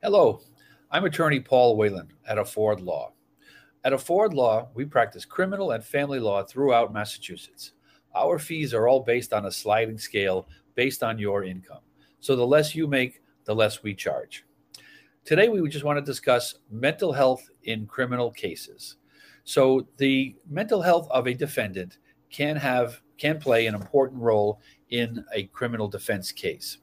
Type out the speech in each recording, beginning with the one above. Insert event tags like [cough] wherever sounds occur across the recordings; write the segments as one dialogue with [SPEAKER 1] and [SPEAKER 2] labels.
[SPEAKER 1] Hello, I'm attorney Paul Whalen at Afford Law. At Afford Law, we practice criminal and family law throughout Massachusetts. Our fees are all based on a sliding scale based on your income. So the less you make, the less we charge. Today, we just want to discuss mental health in criminal cases. So the mental health of a defendant can have can play an important role in a criminal defense case.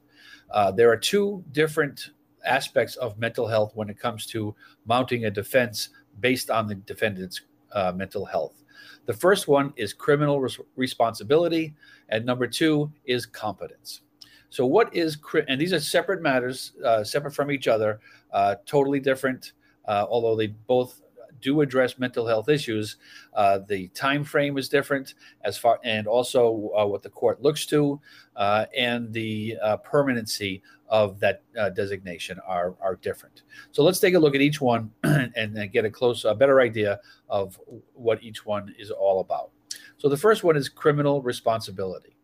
[SPEAKER 1] Uh, there are two different aspects of mental health when it comes to mounting a defense based on the defendant's uh, mental health. The first one is criminal res- responsibility, and number two is competence. So, what is and these are separate matters, uh, separate from each other, uh, totally different. Uh, although they both do address mental health issues. Uh, the time frame is different as far, and also uh, what the court looks to, uh, and the uh, permanency of that uh, designation are are different. So let's take a look at each one [clears throat] and, and get a close, a better idea of what each one is all about. So the first one is criminal responsibility.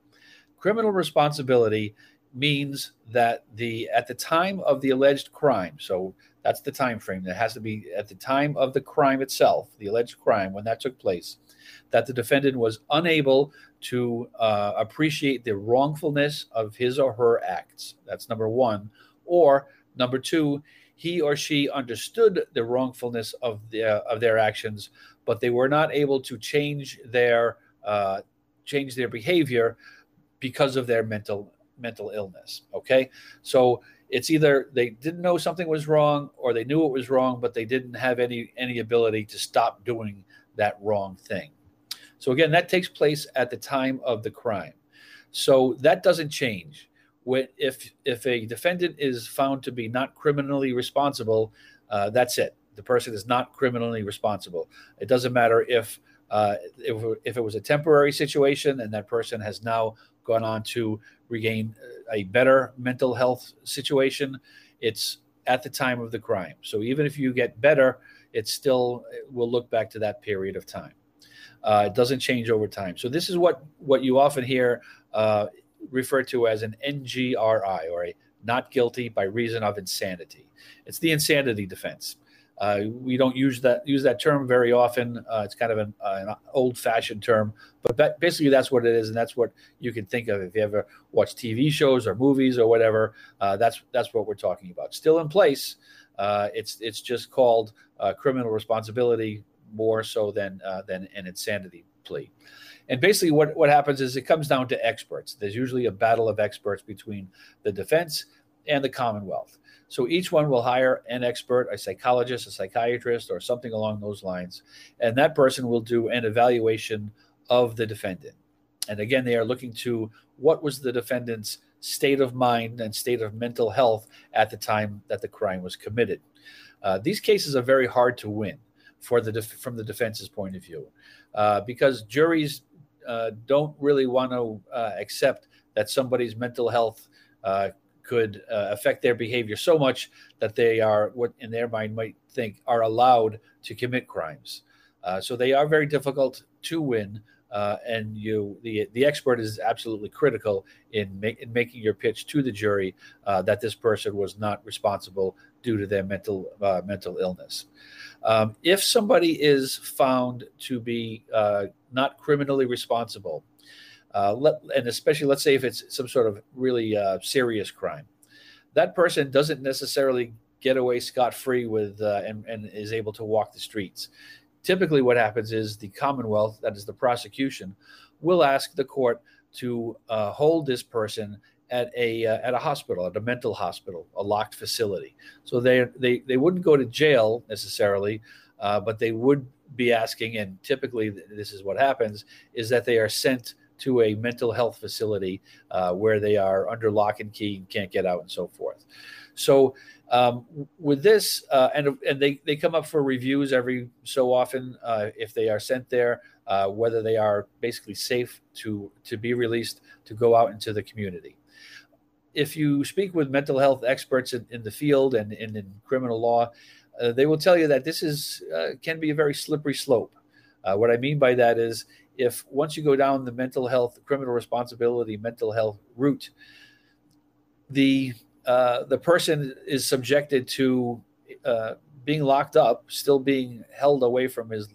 [SPEAKER 1] Criminal responsibility means that the at the time of the alleged crime so that's the time frame. That has to be at the time of the crime itself, the alleged crime, when that took place, that the defendant was unable to uh, appreciate the wrongfulness of his or her acts. That's number one. Or number two, he or she understood the wrongfulness of their of their actions, but they were not able to change their uh, change their behavior because of their mental mental illness. Okay, so it's either they didn't know something was wrong or they knew it was wrong but they didn't have any any ability to stop doing that wrong thing. So again that takes place at the time of the crime. So that doesn't change. When if if a defendant is found to be not criminally responsible uh, that's it. The person is not criminally responsible. It doesn't matter if uh, if, if it was a temporary situation and that person has now gone on to regain a better mental health situation, it's at the time of the crime. So even if you get better, it still will look back to that period of time. Uh, it doesn't change over time. So this is what what you often hear uh, referred to as an NGRI or a not guilty by reason of insanity. It's the insanity defense. Uh, we don't use that use that term very often. Uh, it's kind of an, uh, an old-fashioned term, but basically that's what it is, and that's what you can think of if you ever watch TV shows or movies or whatever. Uh, that's that's what we're talking about. Still in place. Uh, it's it's just called uh, criminal responsibility more so than than an insanity plea. And basically, what what happens is it comes down to experts. There's usually a battle of experts between the defense and the Commonwealth. So each one will hire an expert, a psychologist, a psychiatrist, or something along those lines. And that person will do an evaluation of the defendant. And again, they are looking to what was the defendant's state of mind and state of mental health at the time that the crime was committed. Uh, these cases are very hard to win for the def- from the defense's point of view uh, because juries uh, don't really want to uh, accept that somebody's mental health uh, could uh, affect their behavior so much that they are what in their mind might think are allowed to commit crimes. Uh, so they are very difficult to win. Uh, and you, the the expert is absolutely critical in, ma- in making your pitch to the jury uh, that this person was not responsible due to their mental uh, mental illness. Um, if somebody is found to be uh, not criminally responsible, uh, let, and especially let's say if it's some sort of really uh, serious crime, that person doesn't necessarily get away scot free with uh, and, and is able to walk the streets. Typically, what happens is the Commonwealth, that is the prosecution, will ask the court to uh, hold this person at a uh, at a hospital, at a mental hospital, a locked facility. So they they they wouldn't go to jail necessarily, uh, but they would be asking, and typically this is what happens, is that they are sent to a mental health facility uh, where they are under lock and key and can't get out and so forth. So um, with this, uh, and and they they come up for reviews every so often uh, if they are sent there, uh, whether they are basically safe to to be released to go out into the community. If you speak with mental health experts in, in the field and, and in criminal law, uh, they will tell you that this is uh, can be a very slippery slope. what I mean by that is if once you go down the mental health, criminal responsibility, mental health route, the uh, the person is subjected to uh, being locked up, still being held away from his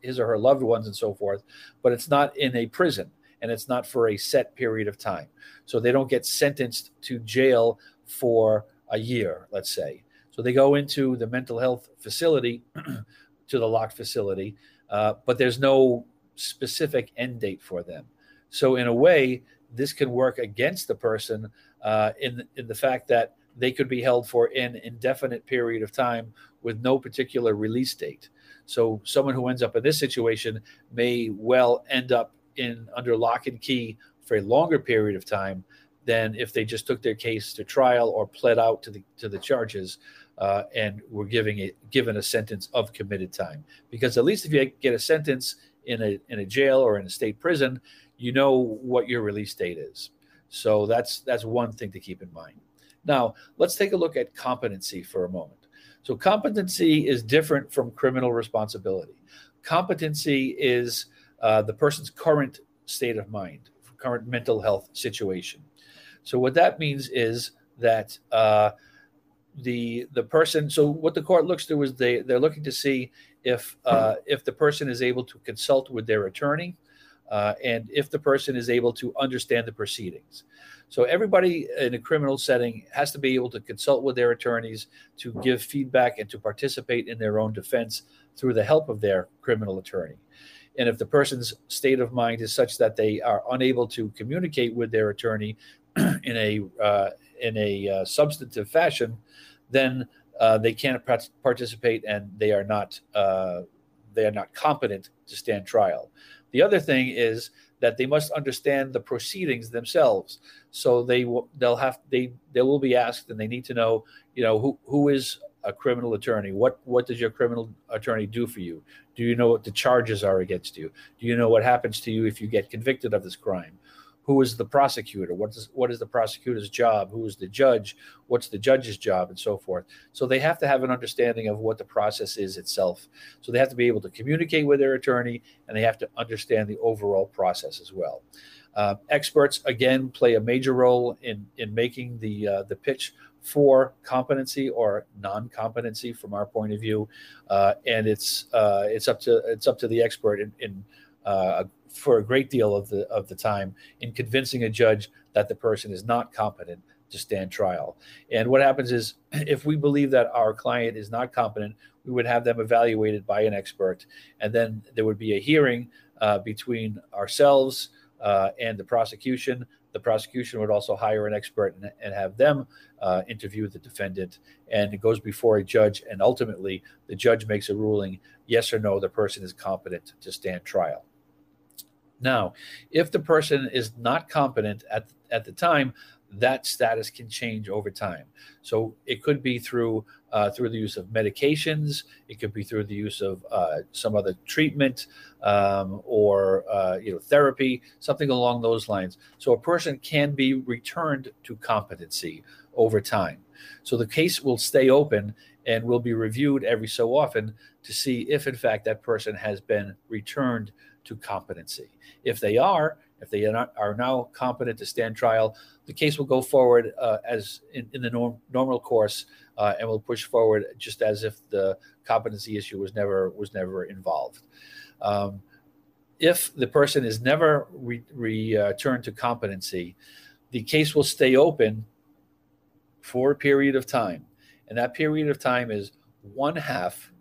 [SPEAKER 1] his or her loved ones and so forth, but it's not in a prison and it's not for a set period of time. So they don't get sentenced to jail for a year, let's say. So they go into the mental health facility, [clears throat] to the locked facility, uh, but there's no specific end date for them. So in a way, this can work against the person uh, in in the fact that they could be held for an indefinite period of time with no particular release date. So someone who ends up in this situation may well end up in under lock and key for a longer period of time than if they just took their case to trial or pled out to the to the charges uh, and were giving a given a sentence of committed time. Because at least if you get a sentence in a in a jail or in a state prison, you know what your release date is. So that's that's one thing to keep in mind. Now let's take a look at competency for a moment. So competency is different from criminal responsibility. Competency is uh, the person's current state of mind, current mental health situation. So what that means is that uh, the the person. So what the court looks to is they they're looking to see if uh, if the person is able to consult with their attorney, uh, and if the person is able to understand the proceedings. So everybody in a criminal setting has to be able to consult with their attorneys to give feedback and to participate in their own defense through the help of their criminal attorney. And if the person's state of mind is such that they are unable to communicate with their attorney [clears throat] in a uh, in a uh, substantive fashion, then uh, they can't participate and they are not uh, they are not competent to stand trial. The other thing is that they must understand the proceedings themselves. So they will they'll have they they will be asked and they need to know you know who who is a criminal attorney. What what does your criminal attorney do for you? Do you know what the charges are against you? Do you know what happens to you if you get convicted of this crime? Who is the prosecutor? What is what is the prosecutor's job? Who is the judge? What's the judge's job, and so forth. So they have to have an understanding of what the process is itself. So they have to be able to communicate with their attorney, and they have to understand the overall process as well. Uh, experts again play a major role in in making the uh, the pitch for competency or non-competency from our point of view, uh, and it's uh, it's up to it's up to the expert in, in uh, for a great deal of the of the time in convincing a judge that the person is not competent to stand trial. And what happens is, [clears throat] if we believe that our client is not competent, we would have them evaluated by an expert, and then there would be a hearing uh, between ourselves uh, and the prosecution. The prosecution would also hire an expert and, and have them uh, interview the defendant, and it goes before a judge, and ultimately the judge makes a ruling: yes or no, the person is competent to stand trial. Now, if the person is not competent at, at the time, that status can change over time. So it could be through uh, through the use of medications. It could be through the use of uh, some other treatment um, or uh, you know therapy, something along those lines. So a person can be returned to competency over time. So the case will stay open and will be reviewed every so often to see if, in fact, that person has been returned to competency. If they are, if they are, not, are now competent to stand trial, the case will go forward uh, as in, in the norm, normal course uh, and will push forward just as if the competency issue was never was never involved. Um, if the person is never re- returned to competency, the case will stay open for a period of time, and that period of time is one half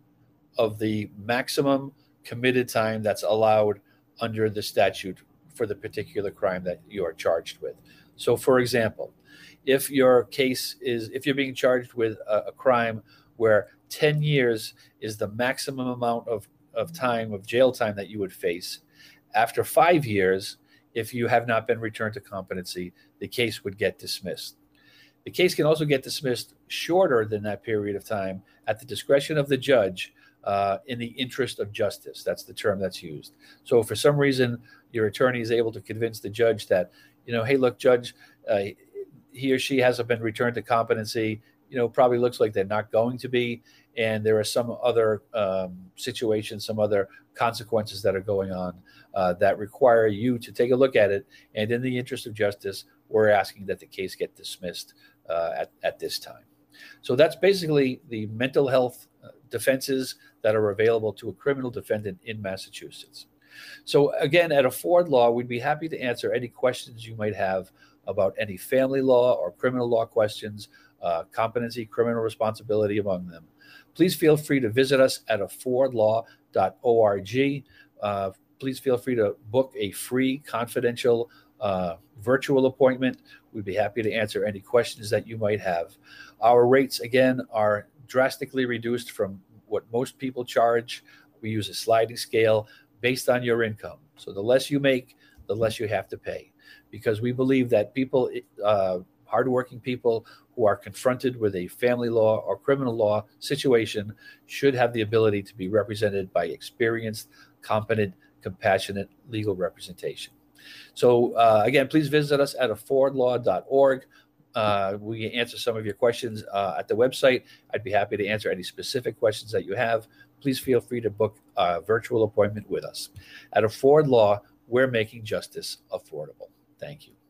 [SPEAKER 1] of the maximum committed time that's allowed under the statute for the particular crime that you are charged with. So, for example, if your case is, if you're being charged with a, a crime where 10 years is the maximum amount of, of time, of jail time that you would face, after five years, if you have not been returned to competency, the case would get dismissed. The case can also get dismissed shorter than that period of time at the discretion of the judge uh, in the interest of justice. That's the term that's used. So, for some reason, your attorney is able to convince the judge that, you know, hey, look, judge, uh, he or she hasn't been returned to competency. You know, probably looks like they're not going to be, and there are some other um, situations, some other consequences that are going on uh, that require you to take a look at it. And in the interest of justice, we're asking that the case get dismissed uh, at, at this time. So that's basically the mental health defenses that are available to a criminal defendant in Massachusetts. So, again, at Afford Law, we'd be happy to answer any questions you might have about any family law or criminal law questions, uh, competency, criminal responsibility among them. Please feel free to visit us at affordlaw.org. Uh, please feel free to book a free, confidential uh, virtual appointment. We'd be happy to answer any questions that you might have. Our rates, again, are drastically reduced from what most people charge. We use a sliding scale based on your income. So the less you make, the less you have to pay. Because we believe that people, uh, hardworking people who are confronted with a family law or criminal law situation, should have the ability to be represented by experienced, competent, compassionate legal representation. So, uh, again, please visit us at affordlaw.org. Uh, we answer some of your questions uh, at the website. I'd be happy to answer any specific questions that you have. Please feel free to book a virtual appointment with us. At Afford Law, we're making justice affordable. Thank you.